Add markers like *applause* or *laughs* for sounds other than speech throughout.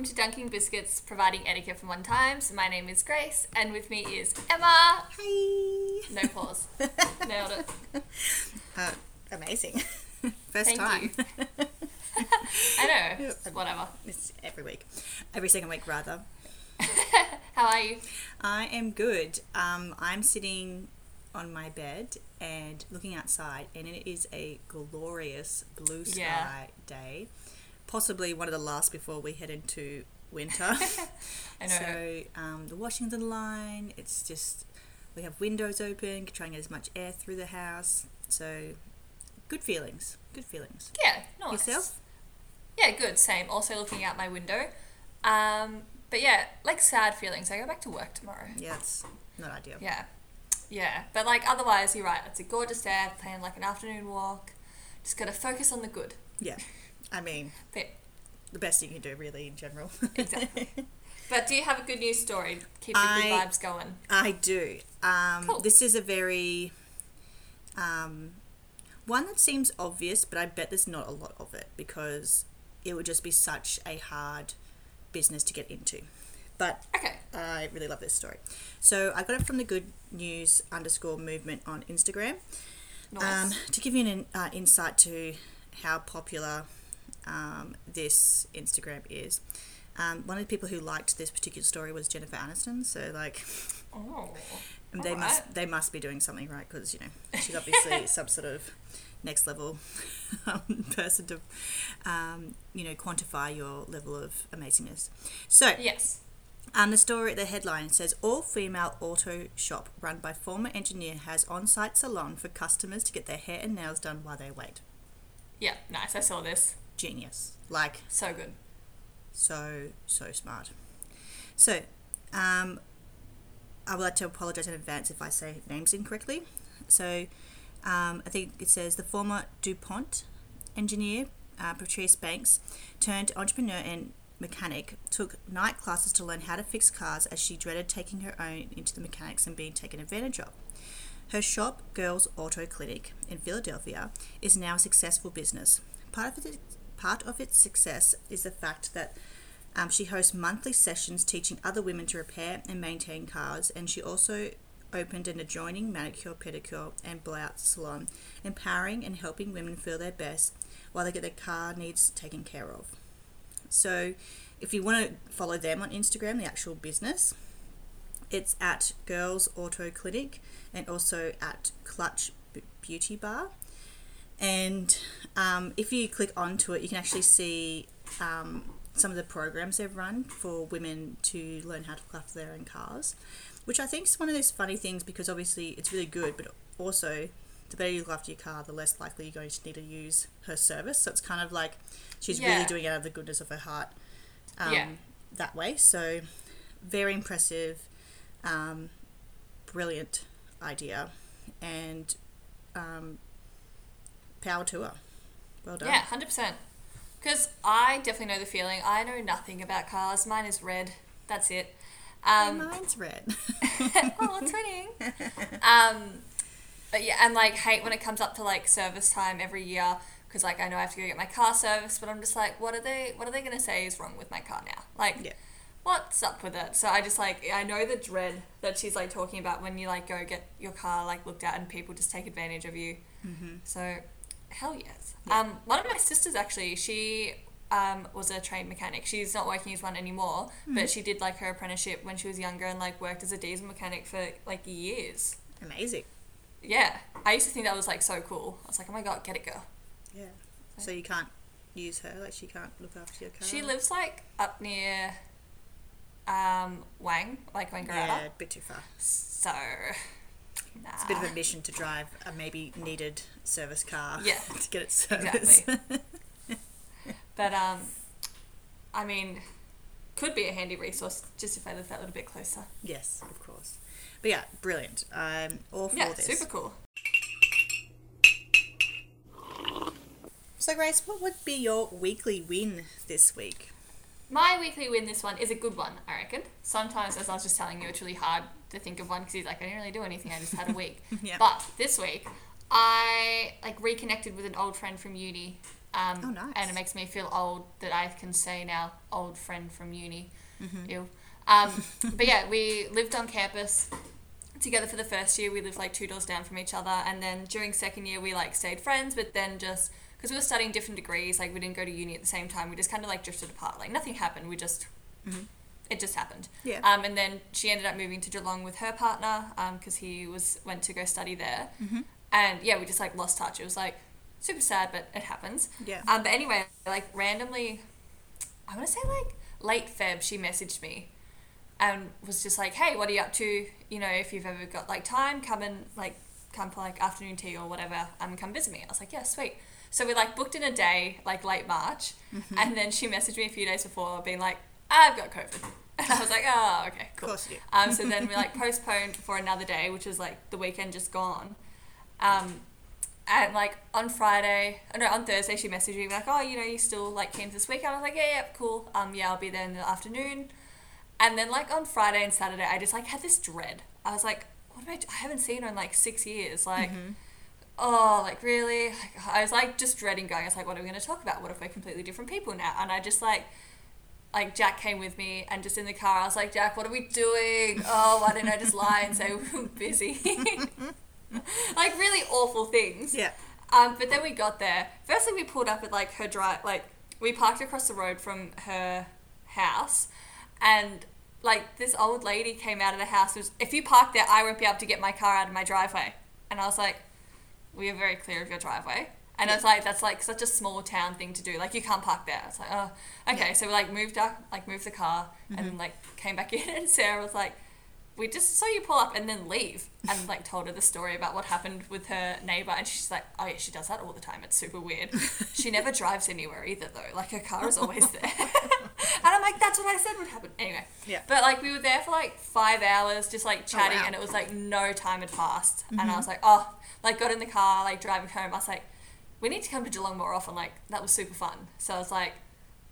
welcome to Dunking Biscuits, providing etiquette for one time. So My name is Grace, and with me is Emma. Hi. No pause. *laughs* Nailed it. Uh, amazing. *laughs* First Thank time. I know. *laughs* Whatever. it's every week. Every second week, rather. How are you? I am good. Um, I'm sitting on my bed and looking outside, and it is a glorious blue sky Yeah. day. Possibly one of the last before we head into winter. *laughs* I know. So um, the Washington line. It's just we have windows open, trying to get as much air through the house. So good feelings. Good feelings. yeah, nice. Yourself? Yeah, good. Same. Also looking out my window. Um, but yeah, like sad feelings. I go back to work tomorrow. Yeah, it's not ideal. Yeah. Yeah. But like otherwise, you're right. It's a gorgeous day. Planning like an afternoon walk. Just gotta focus on the good. Yeah. *laughs* I mean, the best you can do, really, in general. Exactly. *laughs* but do you have a good news story? Keep the good vibes going. I do. Um, Cool. This is a very um, one that seems obvious, but I bet there's not a lot of it because it would just be such a hard business to get into. But Okay. I really love this story. So I got it from the Good News underscore movement on Instagram. Nice. Um, to give you an uh, insight to how popular um, this Instagram is, um, one of the people who liked this particular story was Jennifer Aniston. So like, oh. they Alright. must they must be doing something right because you know she's obviously *laughs* some sort of next level *laughs* um, person to um, you know quantify your level of amazingness. So Yes. um, the story, the headline says all female auto shop run by former engineer has on site salon for customers to get their hair and nails done while they wait. Yeah. Nice. I saw this. Genius. Like, So good. so, so smart. So, um, I would like to apologize in advance if I say names incorrectly. So, um, I think it says the former DuPont engineer, uh, Patrice Banks, turned entrepreneur and mechanic, took night classes to learn how to fix cars as she dreaded taking her own into the mechanics and being taken advantage of. Her shop, Girls Auto Clinic in Philadelphia, is now a successful business. Part of it, part of its success is the fact that um, she hosts monthly sessions teaching other women to repair and maintain cars, and she also opened an adjoining manicure, pedicure, and blowout salon, empowering and helping women feel their best while they get their car needs taken care of. So, if you want to follow them on Instagram, the actual business, it's at Girls Auto Clinic and also at Clutch Beauty Bar. And um, if you click onto it, you can actually see um, some of the programs they've run for women to learn how to look after their own cars, which I think is one of those funny things because obviously it's really good, but also the better you look after your car, the less likely you're going to need to use her service. So it's kind of like she's Yeah. really doing it out of the goodness of her heart um, Yeah. that way. So very impressive, um, brilliant idea, and um, power to her. Well done. Yeah, hundred percent. Because I definitely know the feeling. I know nothing about cars. Mine is red. That's it. Um, Mine's red. *laughs* oh, twinning. Um, but yeah, and like hate when it comes up to like service time every year because like I know I have to go get my car serviced, but I'm just like, what are they? What are they gonna say is wrong with my car now? Like, Yeah. what's up with it? So I just like I know the dread that she's like talking about when you like go get your car like looked at and people just take advantage of you. Mm-hmm. So, hell yes. Um, one of my sisters actually, she um, was a trained mechanic. She's not working as one anymore, but she did like her apprenticeship when she was younger and like worked as a diesel mechanic for like years. Amazing. Yeah, I used to think that was like so cool. I was like, oh my god, get it, girl. Yeah. So you can't use her, like she can't look after your car. She lives like up near um, Wang, like Wangaratta. Yeah, a bit too far. So, nah. It's a bit of a mission to drive a maybe needed service car. Yeah, *laughs* to get it serviced. Exactly. But um, I mean, could be a handy resource just if I lived that little bit closer. yes, of course. But yeah, brilliant. I'm all for Yeah, this. super cool. So Grace, what would be your weekly win this week? My weekly win this one is a good one, I reckon. Sometimes, as I was just telling you, it's really hard to think of one because he's like, I didn't really do anything. I just had a week. *laughs* Yeah. But this week, I like reconnected with an old friend from uni Um, Oh, nice. And it makes me feel old that I can say now, old friend from uni. Mm-hmm. Ew. Um, *laughs* but yeah, we lived on campus together for the first year. We lived like two doors down from each other, and then during second year we like stayed friends. But then just because we were studying different degrees, like we didn't go to uni at the same time, we just kind of like drifted apart. Like nothing happened. We just it just happened. Yeah. Um, and then she ended up moving to Geelong with her partner because he was went to go study there. Mm-hmm. And yeah, we just like lost touch. It was like super sad, but it happens. Yeah. Um, but anyway, like randomly, I want to say like late Feb, she messaged me and was just like, "Hey, what are you up to? You know, if you've ever got like time, come and like come for like afternoon tea or whatever, um, come visit me." I was like, "Yeah, sweet." So we like booked in a day, like late March, Mm-hmm. and then she messaged me a few days before, being like, "I've got COVID," *laughs* and I was like, "Oh, okay, Of cool." course you do. Um, so then we like *laughs* postponed for another day, which was like the weekend just gone. Um, and like on Friday, oh no, on Thursday, she messaged me like, "Oh, you know, you still like came this weekend?" I was like, "Yeah, yeah, cool. Um, yeah, I'll be there in the afternoon." And then like on Friday and Saturday, I just like had this dread. I was like, "What am I? do- I haven't seen her in like six years. Like, oh, like really?" Like, I was like just dreading going. I was like, "What are we going to talk about? What if we're completely different people now?" And I just like like Jack came with me and just in the car I was like, Jack, what are we doing? Oh, why didn't I just lie and say we were *laughs* busy? *laughs* like really awful things. Yeah. Um, but then we got there. Firstly, we pulled up at like her drive, like we parked across the road from her house, and like this old lady came out of the house. Was if you park there, I won't be able to get my car out of my driveway. And I was like, we are very clear of your driveway. And I was like, that's like such a small town thing to do. Like you can't park there. It's like, oh, okay. So we like moved up, like moved the car, and mm-hmm. like came back *laughs* in. And Sarah was like, we just saw you pull up and then leave, and like told her the story about what happened with her neighbor. And she's like, oh yeah, she does that all the time. It's super weird. *laughs* she never drives anywhere either though. Like her car is always *laughs* there. and I'm like, that's what I said would happen. Anyway. Yeah. But like we were there for like five hours, just like oh, chatting, wow. and it was like no time had passed. And I mm-hmm. was like, oh, like got in the car, like driving home. I was like, we need to come to Geelong more often. Like that was super fun. So I was like,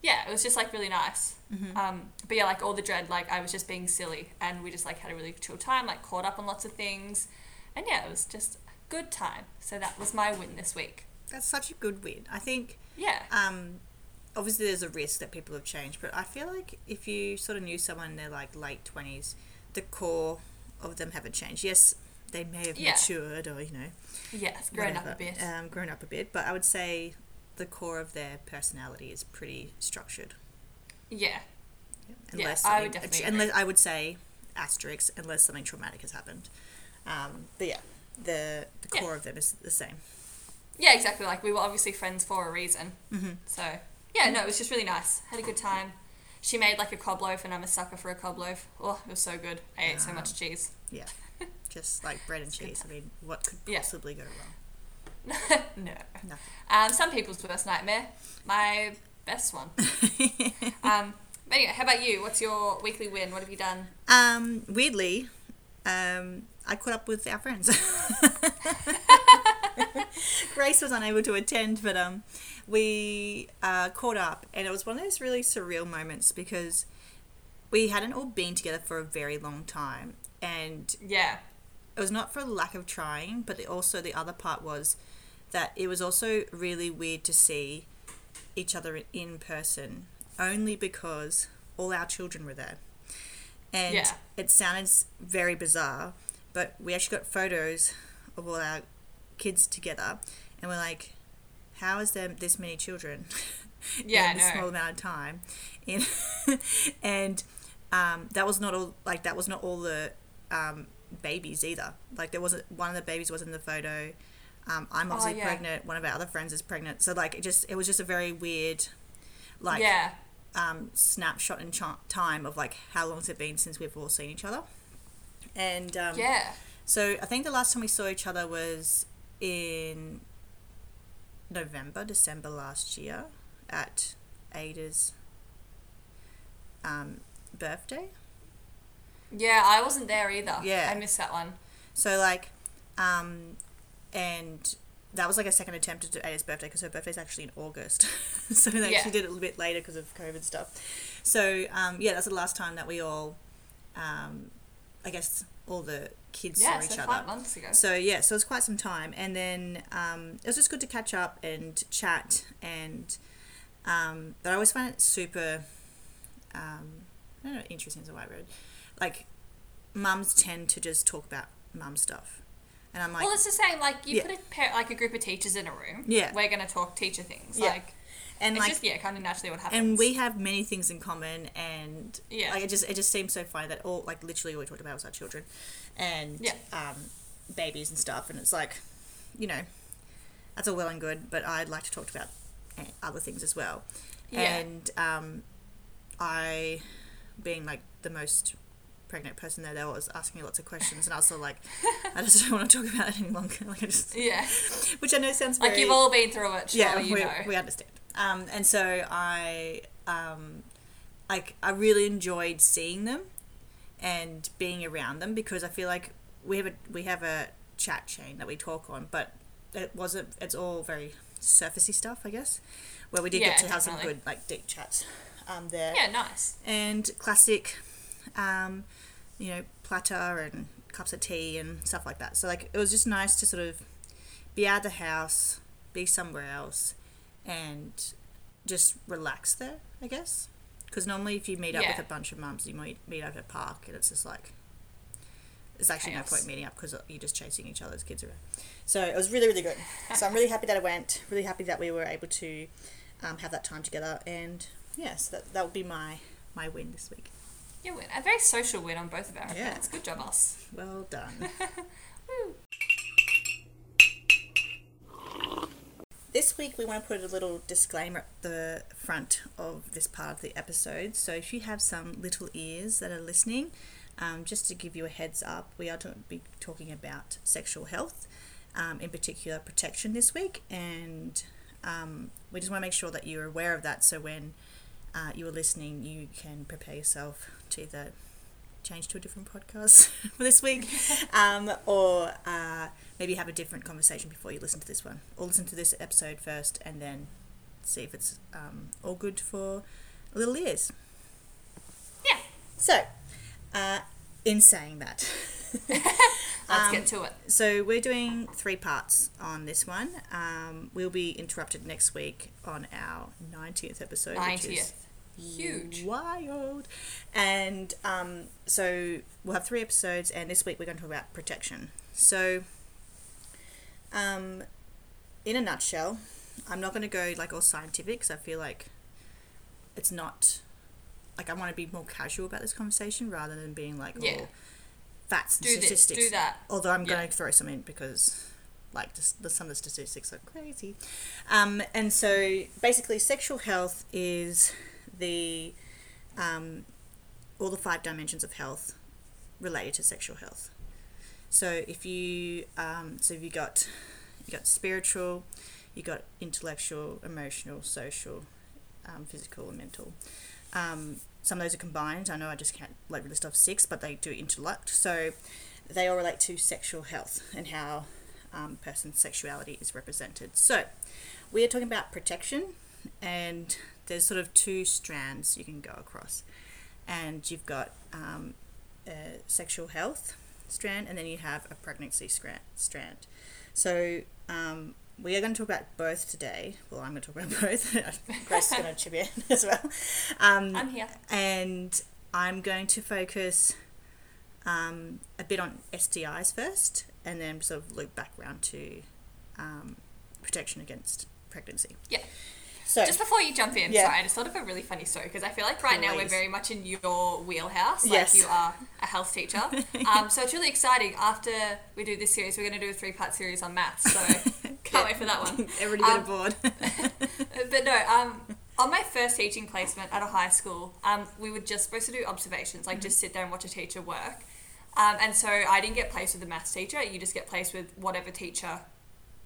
yeah, it was just like really nice. Um, but yeah, like all the dread, like I was just being silly, and we just like had a really chill time, like caught up on lots of things, and yeah, it was just a good time. So that was my win this week. That's such a good win. I think Yeah. um, obviously there's a risk that people have changed, but I feel like if you sort of knew someone in their like late twenties, the core of them haven't changed. Yes, they may have Yeah. matured or you know Yes, grown up a whatever, bit. um, grown up a bit, but I would say the core of their personality is pretty structured. yeah. Unless I would definitely unless I would say asterisk unless something traumatic has happened. Um, but yeah, the the Yeah. core of them is the same. Yeah, exactly. Like we were obviously friends for a reason. Mm-hmm. So yeah, no, it was just really nice. Had a good time. She made like a cob loaf, and I'm a sucker for a cob loaf. Oh, it was so good. I ate so much cheese. Yeah, *laughs* just like bread and cheese. I mean, what could Yeah. possibly go wrong? *laughs* no. Nothing. Um, some people's worst nightmare. My best one. *laughs* um, but anyway, how about you? What's your weekly win? What have you done? Um, weirdly, um, I caught up with our friends. Grace was unable to attend, but um, we uh, caught up, and it was one of those really surreal moments because we hadn't all been together for a very long time, and Yeah. it was not for lack of trying, but also the other part was that it was also really weird to see each other in- person, only because all our children were there. And Yeah. it sounded very bizarre, but we actually got photos of all our kids together, and we're like, how is there this many children *laughs* Yeah, in a small amount of time? *laughs* And um, that was not all like that was not all the um, babies either. Like there wasn't one of the babies was in the photo. Um, I'm obviously Oh, yeah. pregnant. One of our other friends is pregnant. So like it just it was just a very weird, like yeah. um, snapshot in ch- time of like how long has it been since we've all seen each other. And um, Yeah. so I think the last time we saw each other was in November, December last year at Ada's um, birthday. Yeah, I wasn't there either. Yeah. I missed that one. So like, um, and that was like a second attempt at Ada's birthday because her birthday's actually in August. *laughs* so they Yeah. actually did it a little bit later because of COVID stuff. So um, yeah, that's the last time that we all, um, I guess, all the kids Yeah, saw so each five other. months ago. So yeah, so it was quite some time, and then um, it was just good to catch up and chat, and um, but I always find it super. Um, don't know, interesting is the right word. Like, mums tend to just talk about mum stuff, and I'm like, well, it's the same. Like you Yeah. put a pair, like a group of teachers in a room. Yeah. We're gonna talk teacher things. Yeah. Like and it's like, just yeah, kind of naturally what happens. and we have many things in common, and Yeah. like it just it just seems so funny that all like literally all we talked about was our children, and Yeah. um, babies and stuff, and it's like, you know, that's all well and good, but I'd like to talk about other things as well, Yeah. and um, I, being like the most pregnant person there, there was asking me lots of questions, and I was sort of like, I just don't want to talk about it any longer, *laughs* like I just, yeah, which I know sounds very like you've all been through it. Yeah, you we, know. we understand. Um, and so I, um, like, I really enjoyed seeing them and being around them because I feel like we have a we have a chat chain that we talk on, but it wasn't. It's all very surfacey stuff, I guess. Where we did Yeah, get to have some good like deep chats um, there yeah, nice. and classic, um, you know, platter and cups of tea and stuff like that. So like it was just nice to sort of be out of the house, be somewhere else, and just relax there. I guess because normally if you meet up with a bunch of mums, you might meet up at a park, and it's just like there's actually Chaos. no point meeting up because you're just chasing each other's kids around. So it was really really good. so I'm really happy that it went. Really happy that we were able to um, have that time together, and yes, that that would be my my win this week. Win. A very social win on both of our Yeah. accounts. Good job, us. Well done. *laughs* This week we want to put a little disclaimer at the front of this part of the episode. So if you have some little ears that are listening, um, just to give you a heads up, we are to be talking about sexual health, um, in particular protection this week, and um, we just want to make sure that you're aware of that. So when uh, you are listening, you can prepare yourself to either change to a different podcast *laughs* for this week, *laughs* um, or uh, maybe have a different conversation before you listen to this one, or listen to this episode first and then see if it's um, all good for little ears. Yeah. So, uh, in saying that, *laughs* Let's Um, get to it. so we're doing three parts on this one. Um, we'll be interrupted next week on our 90th episode. which is Ninetieth. Huge. wild. And um, so we'll have three episodes, and this week we're going to talk about protection. So, um, in a nutshell, I'm not going to go like all scientific because I feel like it's not like I want to be more casual about this conversation rather than being like Yeah. all facts and Do this. statistics. Do that. Although I'm Yeah. going to throw some in because, like, just the, some of the statistics are crazy. Um, and so, basically, sexual health is the um, all the five dimensions of health related to sexual health. So, if you um, so if you got you got spiritual, you got intellectual, emotional, social, um, physical, and mental. Some of those are combined. I know I just can't like list off six, but they do interact. So they all relate to sexual health and how um, person's sexuality is represented. So we are talking about protection, and there's sort of two strands you can go across, and you've got um, a sexual health strand, and then you have a pregnancy strand. So um, we are going to talk about both today. Well, I'm going to talk about *laughs* both. Grace is going to chip in *laughs* as well. Um, I'm here. and I'm going to focus um, a bit on STIs first, and then sort of loop back around to um, protection against pregnancy. Yeah. So, Just before you jump in, Yeah. sorry, I just thought of a really funny story because I feel like right now we're very much in your wheelhouse. Like Yes. you are a health teacher. *laughs* um, so it's really exciting. After we do this series, we're going to do a three part series on maths. So *laughs* can't wait for that one. *laughs* everybody get Um, aboard. But no, um, on my first teaching placement at a high school, um, we were just supposed to do observations, like just sit there and watch a teacher work. Um, and so I didn't get placed with the maths teacher. You just get placed with whatever teacher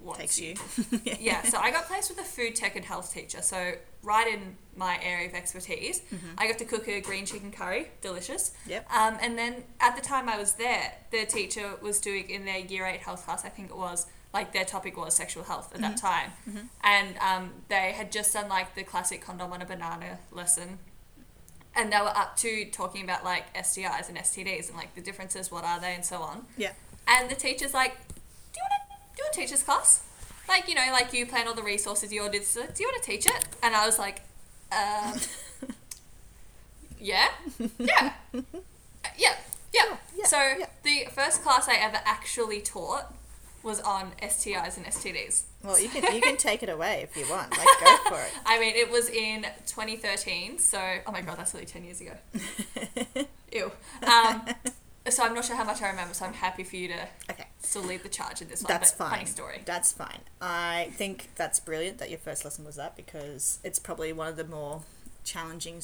wants Takes you. *laughs* *laughs* yeah, so I got placed with a food tech and health teacher. So right in my area of expertise, I got to cook a green chicken curry, delicious. Yep. Um, and then at the time I was there, the teacher was doing in their year eight health class, I think it was, like their topic was sexual health at that time. And um, they had just done like the classic condom on a banana lesson. and they were up to talking about like STIs and STDs and like the differences, what are they, and so on. Yeah. And the teacher's like, "Do you want to do a teacher's class? Like you know, like you plan all the resources, you all do this. Do you want to teach it?" And I was like, um, *laughs* "Yeah, yeah, *laughs* yeah, yeah." yeah, so yeah. the first class I ever actually taught was on STIs and STDs. Well, you *laughs* can you can take it away if you want. Like, go for it. I mean, it was in 2013, so oh my god, that's really 10 years ago. Ew. Um, so I'm not sure how much I remember, so I'm happy for you to Okay. still lead the charge in this one. That's fine. Funny story. That's fine. I think that's brilliant that your first lesson was that because it's probably one of the more challenging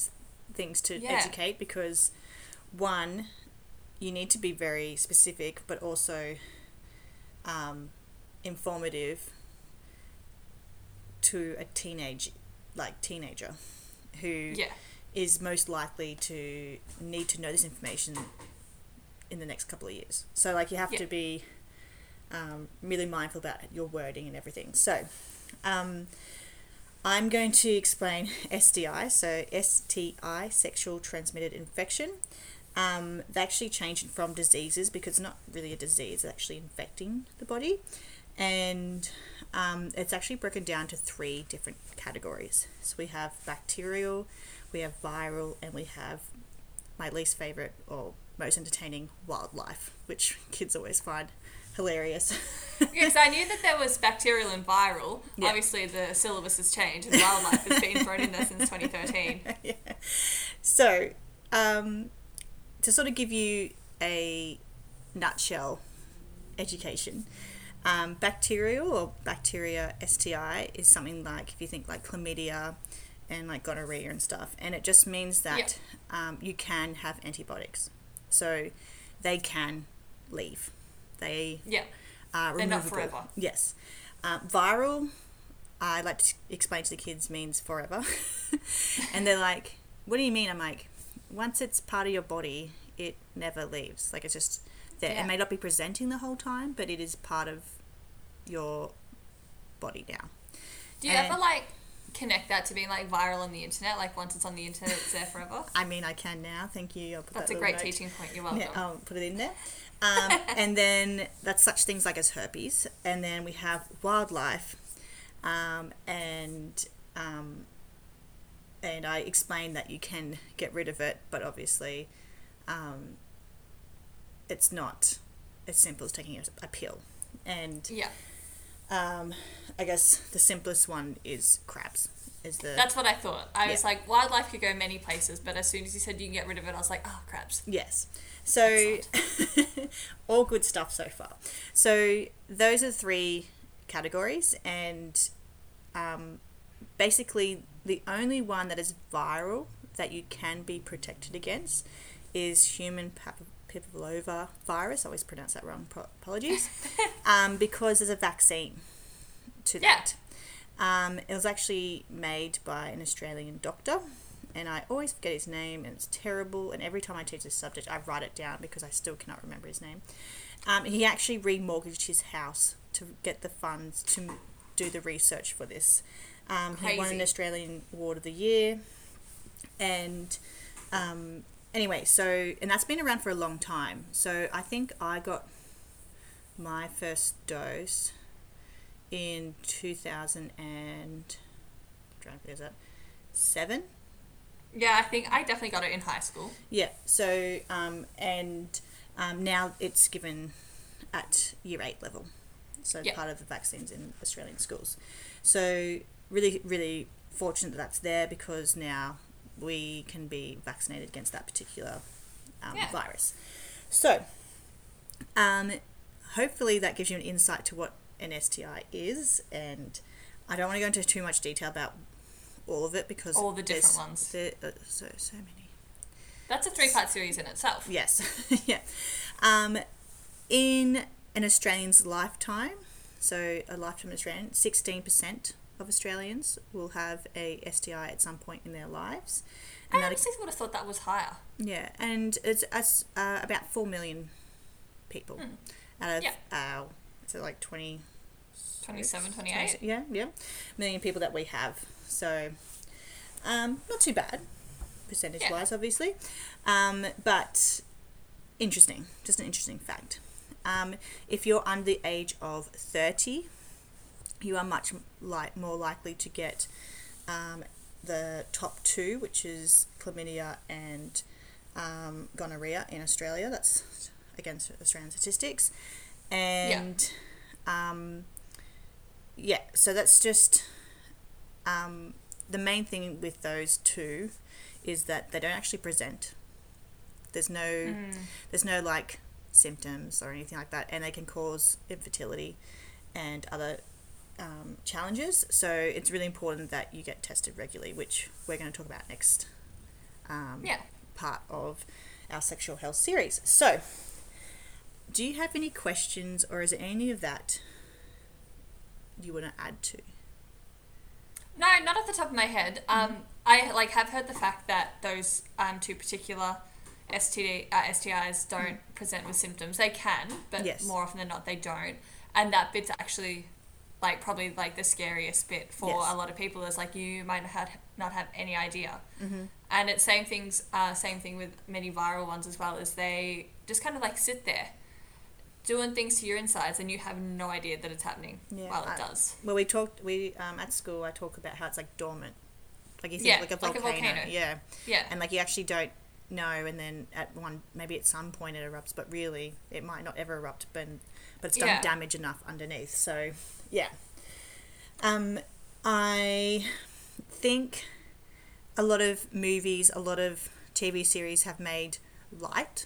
things to Yeah. educate because one, you need to be very specific, but also um, informative to a teenage, like teenager, who is Yeah. most likely to need to know this information in the next couple of years. So, like, you have to be um, really mindful about your wording and everything. So, um, I'm going to explain STI, so STI, sexual transmitted infection. Um, they actually change it from diseases because it's not really a disease, it's actually infecting the body. And um, it's actually broken down to three different categories. So we have bacterial, we have viral, and we have my least favorite or most entertaining wildlife, which kids always find hilarious. *laughs* Because I knew that there was bacterial and viral. Yeah. Obviously, the syllabus has changed and wildlife has been thrown in there since 2013. *laughs* yeah. So, um, to sort of give you a nutshell education, um, bacterial or bacteria STI is something like if you think like chlamydia and like gonorrhea and stuff, and it just means that um, you can have antibiotics, so they can leave. They Yeah. are They're not removable. forever. Yes. Um, viral, I like to explain to the kids means forever. *laughs* and they're like, what do you mean? I'm like, once it's part of your body, it never leaves. Like it's just there. Yeah. It may not be presenting the whole time, but it is part of your body now. Do you And- ever like connect that to being like viral on the internet? Like once it's on the internet, it's there forever? *laughs* I mean, I can now. Thank you. I'll put That's that a great note. teaching point. You're welcome. Yeah, I'll put it in there. Um, *laughs* and then that's such things like as herpes. And then we have wildlife. Um, and um, and I explained that you can get rid of it, but obviously um, it's not as simple as taking a, a pill. And Yeah. Um, I guess the simplest one is crabs. Is the That's what I thought. I was Yeah. like, wildlife could go many places, but as soon as you said you can get rid of it, I was like, oh, crabs. Yes. So, *laughs* all good stuff so far. So, those are three categories, and um, basically, the only one that is viral that you can be protected against is human pap- papillova virus. I always pronounce that wrong. Pro- apologies. *laughs* um, because there's a vaccine to Yeah. that. Um, it was actually made by an Australian doctor, and I always forget his name, and it's terrible. And every time I teach this subject, I write it down because I still cannot remember his name. Um, he actually remortgaged his house to get the funds to do the research for this. Um, he won an Australian Award of the Year, and um, anyway, so and that's been around for a long time. So I think I got my first dose in 2000 and trying to figure that seven Yeah, I think I definitely got it in high school. yeah so um, and um, now it's given at year eight level so Yeah. part of the vaccines in australian schools so really really fortunate that that's there because now we can be vaccinated against that particular um, Yeah. virus so um, hopefully that gives you an insight to what an STI is, and I don't want to go into too much detail about all of it because All the different there's- ones. There, uh, so so many. That's a three part series in itself. Yes, *laughs* yeah. Um, in an Australian's lifetime, so a lifetime Australian, sixteen percent of Australians will have a STI at some point in their lives, I and that honestly would have thought that was higher. yeah, and it's uh, about four million people out of. Yeah. our so like 20 27, 20 28. yeah yeah million people that we have so um not too bad percentage Yeah. wise, obviously. Um, but interesting, just an interesting fact. Um, if you're under the age of 30, you are much like more likely to get um, the top two, which is chlamydia and um, gonorrhea in Australia. That's against Australian statistics, and um, yeah, so that's just um, the main thing with those two is that they don't actually present. There's no Mm. there's no like symptoms or anything like that, and they can cause infertility and other um, challenges. So it's really important that you get tested regularly, which we're going to talk about next um, Yeah. part of our sexual health series. So, do you have any questions, or is there any of that you want to add to? No, not off the top of my head. Um, I like have heard the fact that those um, two particular STD uh, STIs don't present with symptoms. They can, but Yes. more often than not, they don't. And that bit's actually like probably like the scariest bit for Yes. a lot of people is like you might not have, not have any idea. Mm-hmm. And it's same things. Uh, same thing with many viral ones as well. Is they just kind of like sit there doing things to your insides, and you have no idea that it's happening Yeah, while it I- does. Well, we talked. We um, at school, I talk about how it's like dormant, like you think Yeah, like a like a volcano. volcano. Yeah, Yeah. and like you actually don't know, and then at one maybe at some point it erupts, but really it might not ever erupt, but but it's done Yeah. damage enough underneath. So yeah, um, I think a lot of movies, a lot of TV series have made light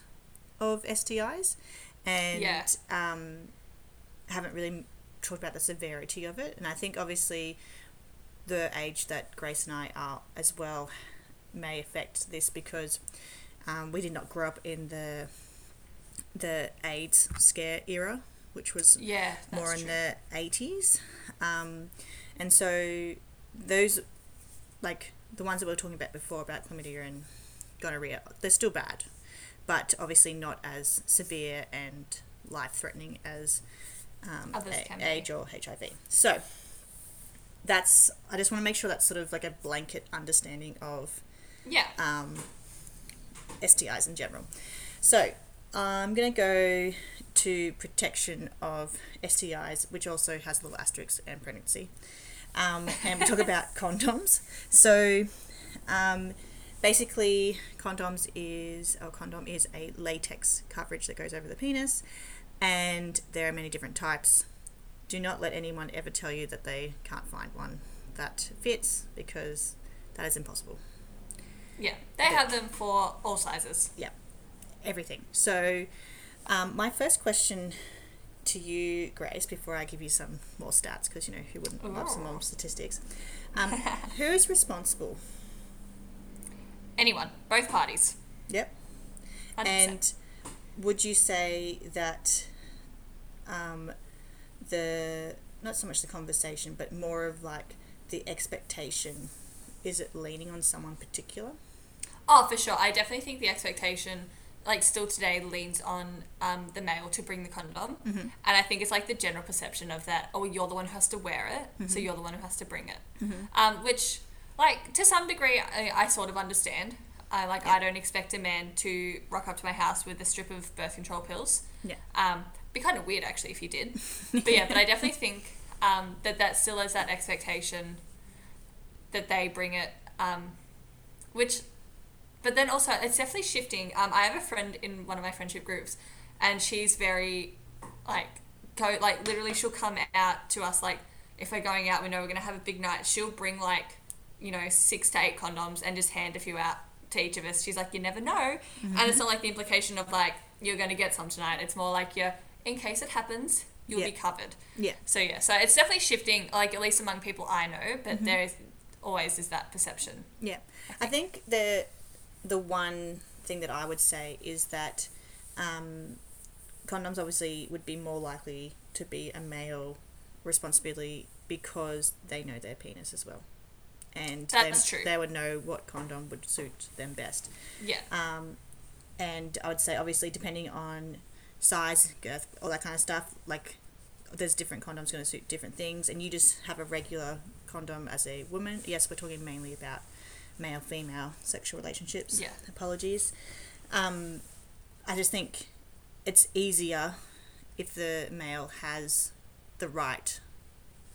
of STIs, and Yeah. um, haven't really talked about the severity of it. And I think obviously the age that Grace and I are as well may affect this because um, we did not grow up in the the AIDS scare era, which was Yeah, more in true. the 80s. Um, and so those, like the ones that we were talking about before about chlamydia and gonorrhea, they're still bad, but obviously not as severe and life threatening as um, a- can. AIDS or HIV. So that's, I just want to make sure that's sort of like a blanket understanding of Yeah. um, STIs in general. So I'm going to go to protection of STIs, which also has little asterisks and pregnancy. Um, and we talk *laughs* about condoms. So um, basically, condoms is, or condom is a latex coverage that goes over the penis, and there are many different types. Do not let anyone ever tell you that they can't find one that fits because that is impossible. Yeah, they have them for all sizes. Yeah, everything. So, um, my first question to you, Grace, before I give you some more stats, because you know who wouldn't love some more statistics. Um, *laughs* who is responsible? Anyone, both parties. Yep. 100%. And would you say that um, the not so much the conversation, but more of like the expectation, is it leaning on someone particular? Oh, for sure. I definitely think the expectation, like still today, leans on um, the male to bring the condom, Mm-hmm. and I think it's like the general perception of that. Oh, you're the one who has to wear it, so Mm-hmm. you're the one who has to bring it. Um, which, like to some degree, I, I sort of understand. I like I don't expect a man to rock up to my house with a strip of birth control pills. Yeah. Um, be kind of weird actually if you did. *laughs* But yeah, but I definitely think um, that that still is that expectation that they bring it. Um, which, but then also it's definitely shifting. Um, I have a friend in one of my friendship groups, and she's very like go like literally she'll come out to us like if we're going out we know we're gonna have a big night she'll bring like you know six to eight condoms and just hand a few out to each of us. She's like you never know. And it's not like the implication of like you're gonna get some tonight. It's more like you're in case it happens you'll Yeah. be covered. Yeah. so yeah. So it's definitely shifting like at least among people i know but there is always is that perception. Yeah, I think. the the one thing that I would say is that um, condoms obviously would be more likely to be a male responsibility because they know their penis as well, and That's they, true. they would know what condom would suit them best. yeah Um, and I would say obviously depending on size, girth, all that kind of stuff, like there's different condoms going to suit different things, and you just have a regular condom as a woman. Yes, we're talking mainly about male female sexual relationships. Yeah. Apologies. Um, I just think it's easier if the male has the right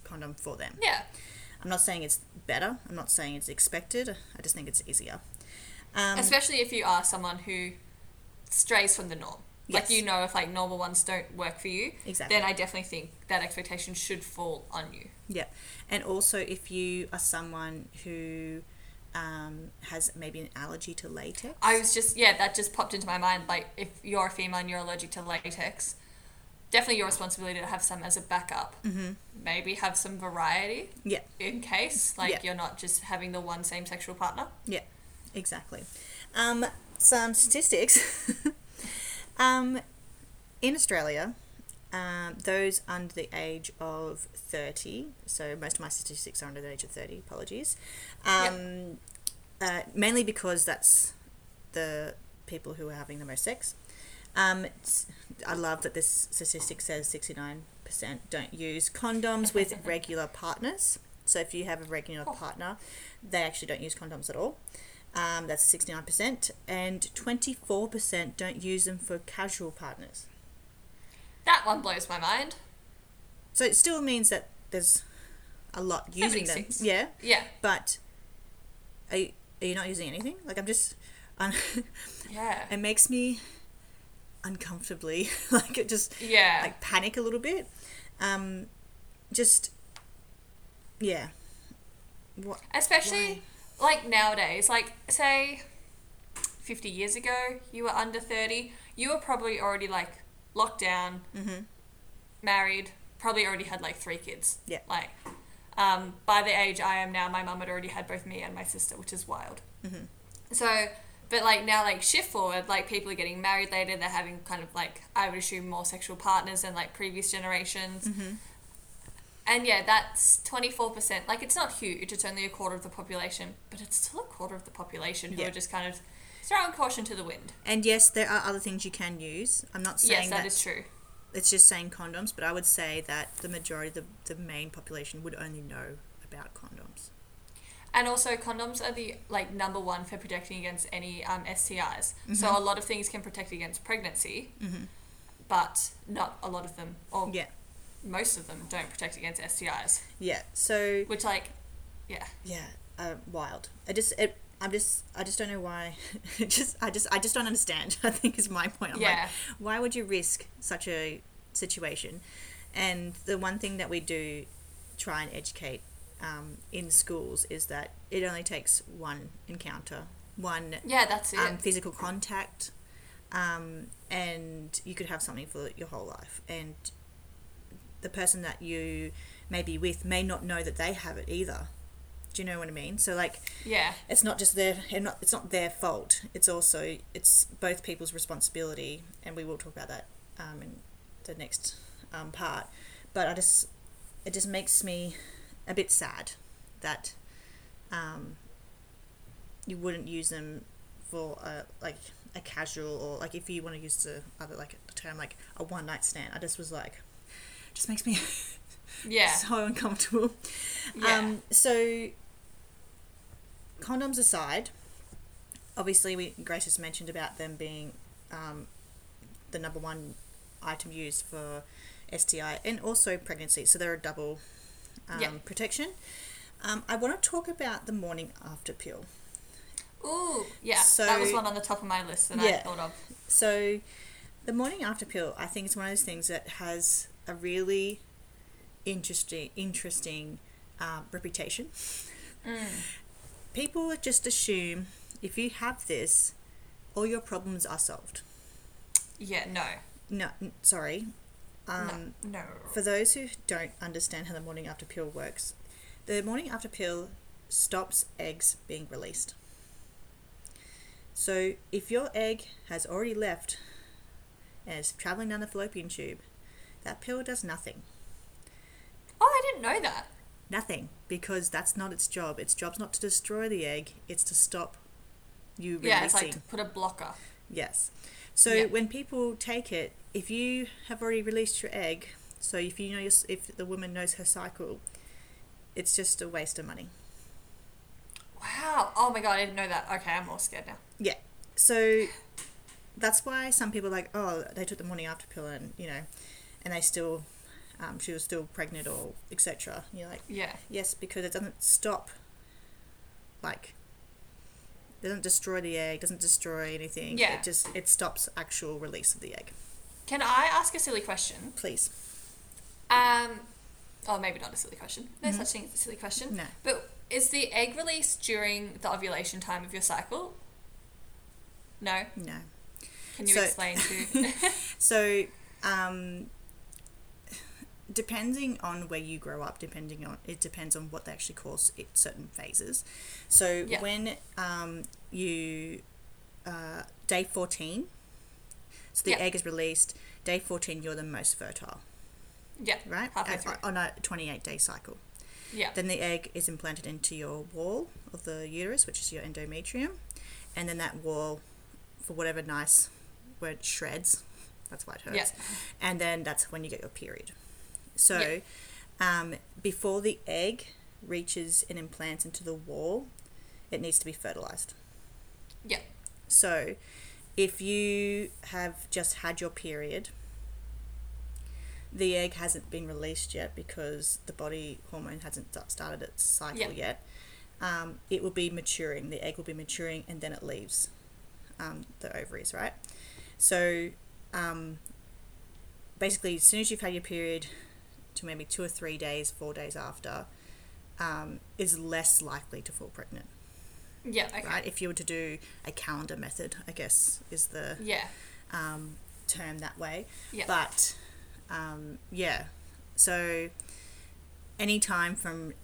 condom for them. Yeah. I'm not saying it's better. I'm not saying it's expected. I just think it's easier. Um, Especially if you are someone who strays from the norm. Like you know if like normal ones don't work for you, Exactly. then I definitely think that expectation should fall on you. Yeah, and also if you are someone who um, has maybe an allergy to latex. I was just yeah, that just popped into my mind. Like if you're a female and you're allergic to latex, definitely your responsibility to have some as a backup. Mm-hmm. Maybe have some variety yeah, in case like Yeah. you're not just having the one same sexual partner. yeah, exactly. Um, some statistics. *laughs* um, in Australia, um, those under the age of 30, so most of my statistics are under the age of 30, apologies. Um, uh, mainly because that's the people who are having the most sex. Um, I love that this statistic says 69% don't use condoms with *laughs* regular partners. So if you have a regular Oh. partner, they actually don't use condoms at all. Um, that's 69%. And 24% don't use them for casual partners. That one blows my mind. So it still means that there's a lot using them. Yeah. Yeah. But are you, are you not using anything? Like I'm just, *laughs* Yeah. it makes me uncomfortably *laughs* like it just Yeah. like panic a little bit. Um, just yeah. What? Especially like nowadays, like say 50 years ago, you were under 30, you were probably already like locked down, Mhm. married, probably already had like three kids. Yeah. Like, um, by the age I am now, my mum had already had both me and my sister, which is wild. Mm-hmm. So, but like now, like shift forward, like people are getting married later, they're having kind of like, I would assume, more sexual partners than like previous generations. Mm-hmm. And yeah, that's 24%. Like, it's not huge, it's only a quarter of the population, but it's still a quarter of the population who Yeah. are just kind of throwing caution to the wind. And yes, there are other things you can use. I'm not saying yes, that is true. It's just saying condoms, but I would say that the majority, the, the main population would only know about condoms. And also, condoms are the like number one for protecting against any um, STIs. So Mm-hmm. a lot of things can protect against pregnancy, but not a lot of them, or Yeah. most of them, don't protect against STIs. Yeah. So Which, like, yeah, yeah, uh, wild. I just it. I'm just I just don't know why. *laughs* Just I just I just don't understand. *laughs* I think is my point. I'm Yeah. like, why would you risk such a situation? And the one thing that we do try and educate um, in schools is that it only takes one encounter, one yeah, that's it. um, physical contact, um, and you could have something for your whole life. And the person that you may be with may not know that they have it either. Do you know what I mean? So like, yeah, it's not just their and not it's not their fault. It's also it's both people's responsibility, and we will talk about that um, in the next um, part. But I just it just makes me a bit sad that um, you wouldn't use them for a like a casual or like if you want to use the other like a term like a one night stand. I just was like, just makes me yeah, *laughs* so uncomfortable. Yeah. Um, so, condoms aside, obviously, we Grace has mentioned about them being um, the number one item used for STI and also pregnancy. So they're a double um, Yeah. protection. Um, I want to talk about the morning after pill. Ooh, yeah, So- that was one on the top of my list that I thought of. So, the morning after pill, I think, is one of those things that has a really interesting, interesting um, reputation. People just assume if you have this, all your problems are solved. Yeah, no, No, sorry. Um, no, no. For those who don't understand how the morning after pill works, the morning after pill stops eggs being released. So if your egg has already left and is traveling down the fallopian tube, that pill does nothing. Oh, I didn't know that. Nothing, because that's not its job. Its job's not to destroy the egg, it's to stop you releasing. Yeah, it's like to put a blocker. Yes. So Yeah. when people take it, if you have already released your egg, so if you know your, if the woman knows her cycle, it's just a waste of money. Wow. Oh my god, I didn't know that. Okay, I'm more scared now. Yeah. So that's why some people are like, oh, they took the morning after pill and you know, and they still, um, she was still pregnant or etc. You're like, Yeah. yes, because it doesn't stop. Like, doesn't destroy the egg, doesn't destroy anything. Yeah. It just it stops actual release of the egg. Can I ask a silly question? Please. Um, oh, maybe not a silly question. No such thing as a silly question. Mm-hmm. No. But is the egg released during the ovulation time of your cycle? No. No. Can you So- explain to? *laughs* *laughs* So, um, depending on where you grow up, depending on it depends on what they actually call it certain phases. So Yeah. when um, you uh, day fourteen, so the Yeah. egg is released. Day fourteen, you're the most fertile, yeah. right? Through. on a twenty-eight day cycle. Yeah. Then the egg is implanted into your wall of the uterus, which is your endometrium, and then that wall, for whatever nice word, shreds. That's why it hurts. Yeah. And then that's when you get your period. So, um, before the egg reaches and implants into the wall, it needs to be fertilized. Yeah. So, if you have just had your period, the egg hasn't been released yet because the body hormone hasn't started its cycle yet. Um, it will be maturing. The egg will be maturing, and then it leaves um, the ovaries, right? So, um, basically, as soon as you've had your period, to maybe two or three days, four days after, um, is less likely to fall pregnant Yeah. Okay. right? If you were to do a calendar method, I guess is the Yeah. um, term that way. Yeah. But um, yeah, so any time from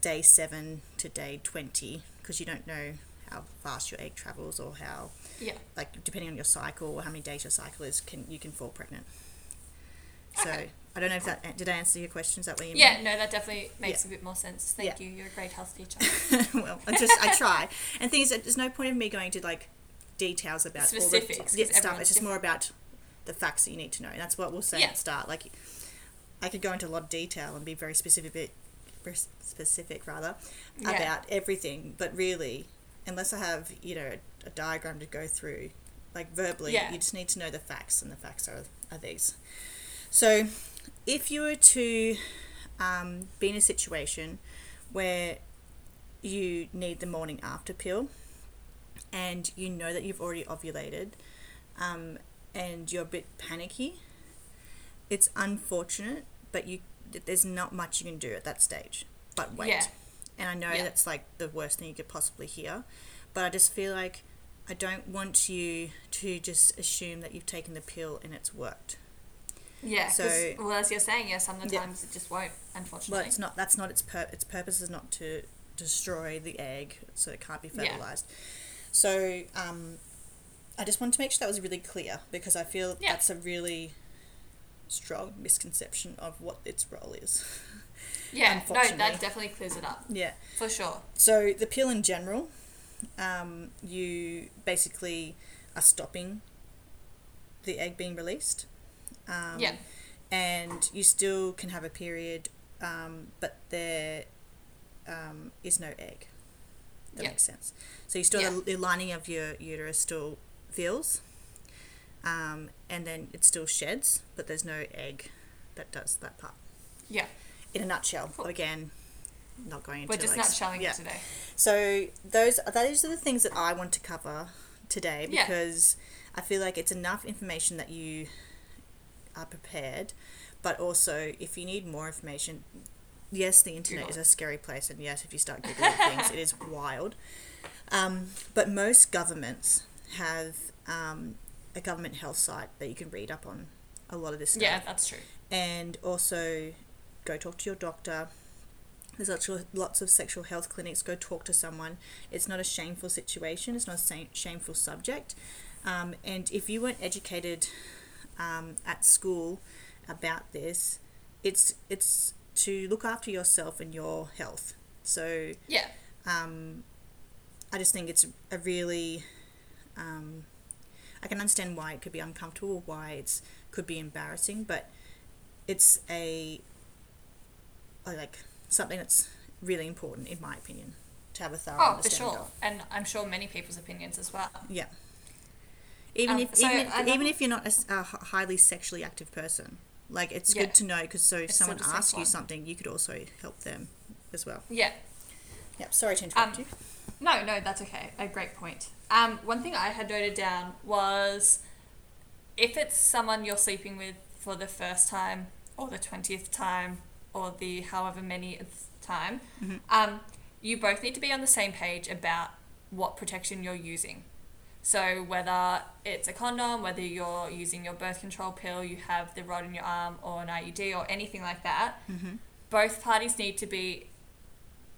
day seven to day twenty, because you don't know how fast your egg travels or how, Yeah. like, depending on your cycle or how many days your cycle is, can you can fall pregnant. So Okay. I don't know if that did I answer your questions that way. you Yeah. meant? No, that definitely makes Yeah. a bit more sense. Thank Yeah. you. You're a great health teacher. *laughs* well, I just I try. And things that there's no point of me going to like details about Specifics, all the yeah, stuff. It's just more about the facts that you need to know. And that's what we'll say Yeah. at the start. Like I could go into a lot of detail and be very specific, specific rather about everything. But really, unless I have you know a, a diagram to go through, like verbally, you just need to know the facts, and the facts are are these. So, if you were to um, be in a situation where you need the morning after pill and you know that you've already ovulated um, and you're a bit panicky, it's unfortunate, but you there's not much you can do at that stage. But wait. Yeah. And I know Yeah. that's like the worst thing you could possibly hear, but I just feel like I don't want you to just assume that you've taken the pill and it's worked. Yeah. So- well, as you're saying, yeah, sometimes it just won't. Unfortunately. Well, it's not. That's not its pur- its purpose is not to destroy the egg, so it can't be Yeah. fertilized. So, um, I just wanted to make sure that was really clear because I feel Yeah. that's a really strong misconception of what its role is. *laughs* yeah. No, that definitely clears it up yeah. for sure. So the pill in general, um, you basically are stopping the egg being released. Um, Yeah. And you still can have a period, um, but there um, is no egg. That Yeah. makes sense. So you still Yeah. the, the lining of your uterus still feels, um, and then it still sheds, but there's no egg that does that part. Yeah. In a nutshell, Cool. again, not going into We're just like, not showing yeah. it today. So those those are the things that I want to cover today Yeah. because I feel like it's enough information that you are prepared, but also if you need more information, yes, the internet Google is a scary place, and yes, if you start googling *laughs* things, it is wild. Um, but most governments have um, a government health site that you can read up on a lot of this stuff Yeah, that's true. and also go talk to your doctor. There's lots of, lots of sexual health clinics. Go talk to someone. It's not a shameful situation. It's not a shameful subject. Um, and if you weren't educated um, at school about this, it's it's to look after yourself and your health. So Yeah. um, I just think it's a really um, I can understand why it could be uncomfortable, why it's could be embarrassing, but it's a, like something that's really important in my opinion to have a thorough Oh, for sure. of. And I'm sure many people's opinions as well. Yeah. Even Um, if so even, if, even if you're not a highly sexually active person, like it's Yeah. good to know because so if It's someone asks you something, you could also help them as well. Yeah. Yep. Sorry to interrupt Um, you. No, no, that's okay. A great point. Um, one thing I had noted down was if it's someone you're sleeping with for the first time or the twentieth time or the however many time, Mhm. um, you both need to be on the same page about what protection you're using. So whether it's a condom, whether you're using your birth control pill, you have the rod in your arm or an IUD or anything like that, Mm-hmm. both parties need to be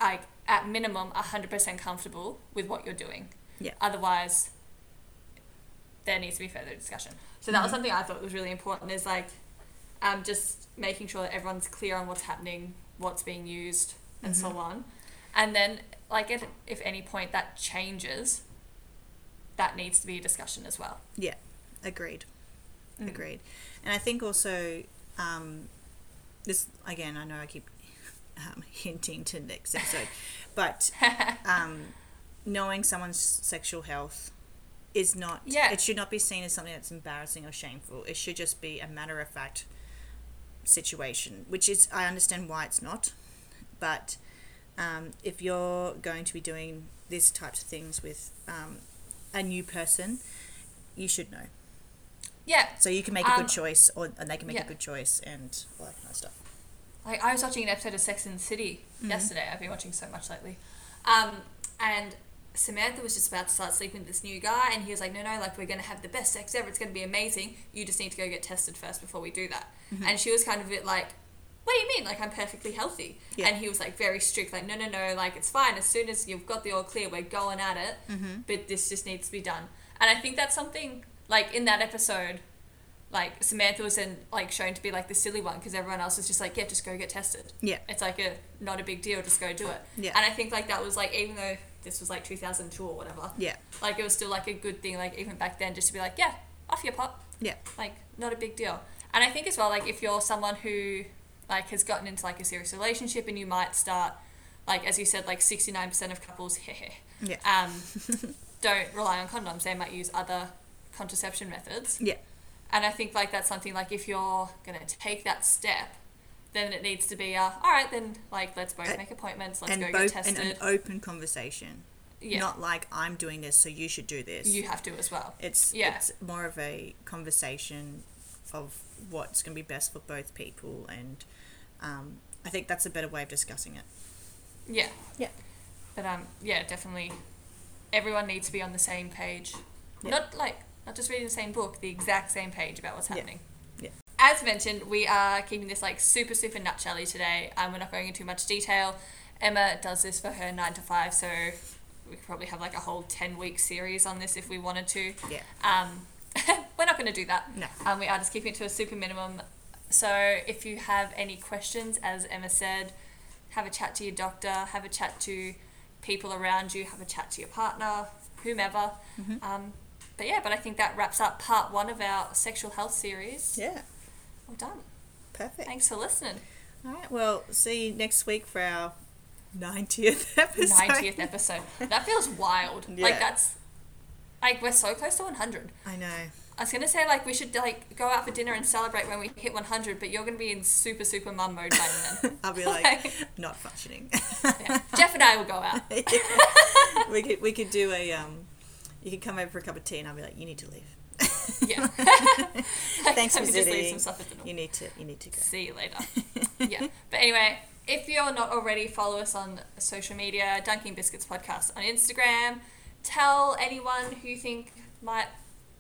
like at minimum 100% comfortable with what you're doing. Yeah. Otherwise there needs to be further discussion. So that was Mhm. something I thought was really important is like um, just making sure that everyone's clear on what's happening, what's being used and so on. And then like if, if any point that changes that needs to be a discussion as well. Yeah. Agreed. Mm. Agreed. And I think also um, this again. I know I keep *laughs* um, hinting to next episode, *laughs* but um, knowing someone's sexual health is not. Yeah. It should not be seen as something that's embarrassing or shameful. It should just be a matter of fact situation, which is I understand why it's not, but um, if you're going to be doing these types of things with um, a new person, you should know. Yeah. So you can make a Um, good choice, or and they can make yeah. a good choice, and all that kind of stuff. Like I was watching an episode of Sex and the City Mhm. yesterday. I've been watching so much lately, um, and Samantha was just about to start sleeping with this new guy, and he was like, "No, no, like we're gonna have the best sex ever. It's gonna be amazing. You just need to go get tested first before we do that." Mhm. And she was kind of a bit like, "What do you mean? Like I'm perfectly healthy?" Yeah. And he was like very strict, like, "No, no, no, like it's fine. As soon as you've got the all clear, we're going at it. Mm-hmm. But this just needs to be done." And I think that's something like in that episode like Samantha was then like shown to be like the silly one because everyone else was just like, yeah, just go get tested. Yeah. It's like a not a big deal, just go do it. Yeah. And I think like that was like even though this was like 2002 or whatever, Yeah. like it was still like a good thing like even back then just to be like, yeah, off your pop. Yeah. Like not a big deal. And I think as well like if you're someone who like has gotten into like a serious relationship and you might start like as you said like 69% of couples *laughs* Yeah. um *laughs* don't rely on condoms. They might use other contraception methods. Yeah. And I think like that's something like if you're gonna take that step, then it needs to be uh, all right. Then like let's both Uh, make appointments. Let's and go both get and tested. an open conversation. yeah, Not like I'm doing this, so you should do this. you have to as well. It's Yeah. it's more of a conversation of what's going to be best for both people, and um, I think that's a better way of discussing it. Yeah. Yeah. But um, yeah, definitely, everyone needs to be on the same page. Yeah. Not like not just reading the same book, the exact same page about what's happening. Yeah. As mentioned, we are keeping this like super super nutshelly today. Um, we're not going into too much detail. Emma does this for her nine to five, so we could probably have like a whole ten week series on this if we wanted to. Yeah. Um, *laughs* we're not going to do that. No. Um, we are just keeping it to a super minimum. So if you have any questions, as Emma said, have a chat to your doctor, have a chat to people around you, have a chat to your partner, whomever. Mhm. Um, but yeah, but I think that wraps up part one of our sexual health series. Yeah. Well done. Perfect. Thanks for listening. All right. Well, see you next week for our 90th *laughs* episode. 90th episode. That feels wild. Yeah. Like that's like we're so close to 100. I know. I was gonna say like we should like go out for dinner and celebrate when we hit 100, but you're gonna be in super super mum mode by then. *laughs* I'll be like not functioning. yeah. *laughs* Jeff and I will go out. *laughs* we could we could do a um. You could come over for a cup of tea, and I'll be like, "You need to leave." Yeah. Thanks for Let just leave visiting. some stuff at the. You need to. You need to go. See you later. yeah. But anyway, if you're not already, follow us on social media, Dunking Biscuits Podcast on Instagram. Tell anyone who you think might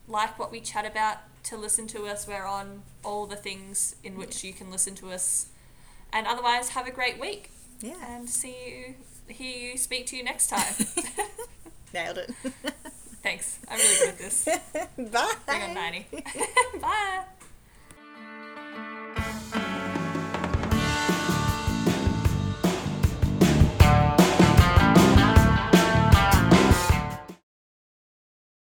like what we chat about to listen to us. We're on all the things in which you can listen to us. And otherwise, have a great week Yeah. and see you, hear you, speak to you next time. *laughs* Nailed it. *laughs* Thanks. I'm really good at this. *laughs* Bye. Bring on 90. Bye.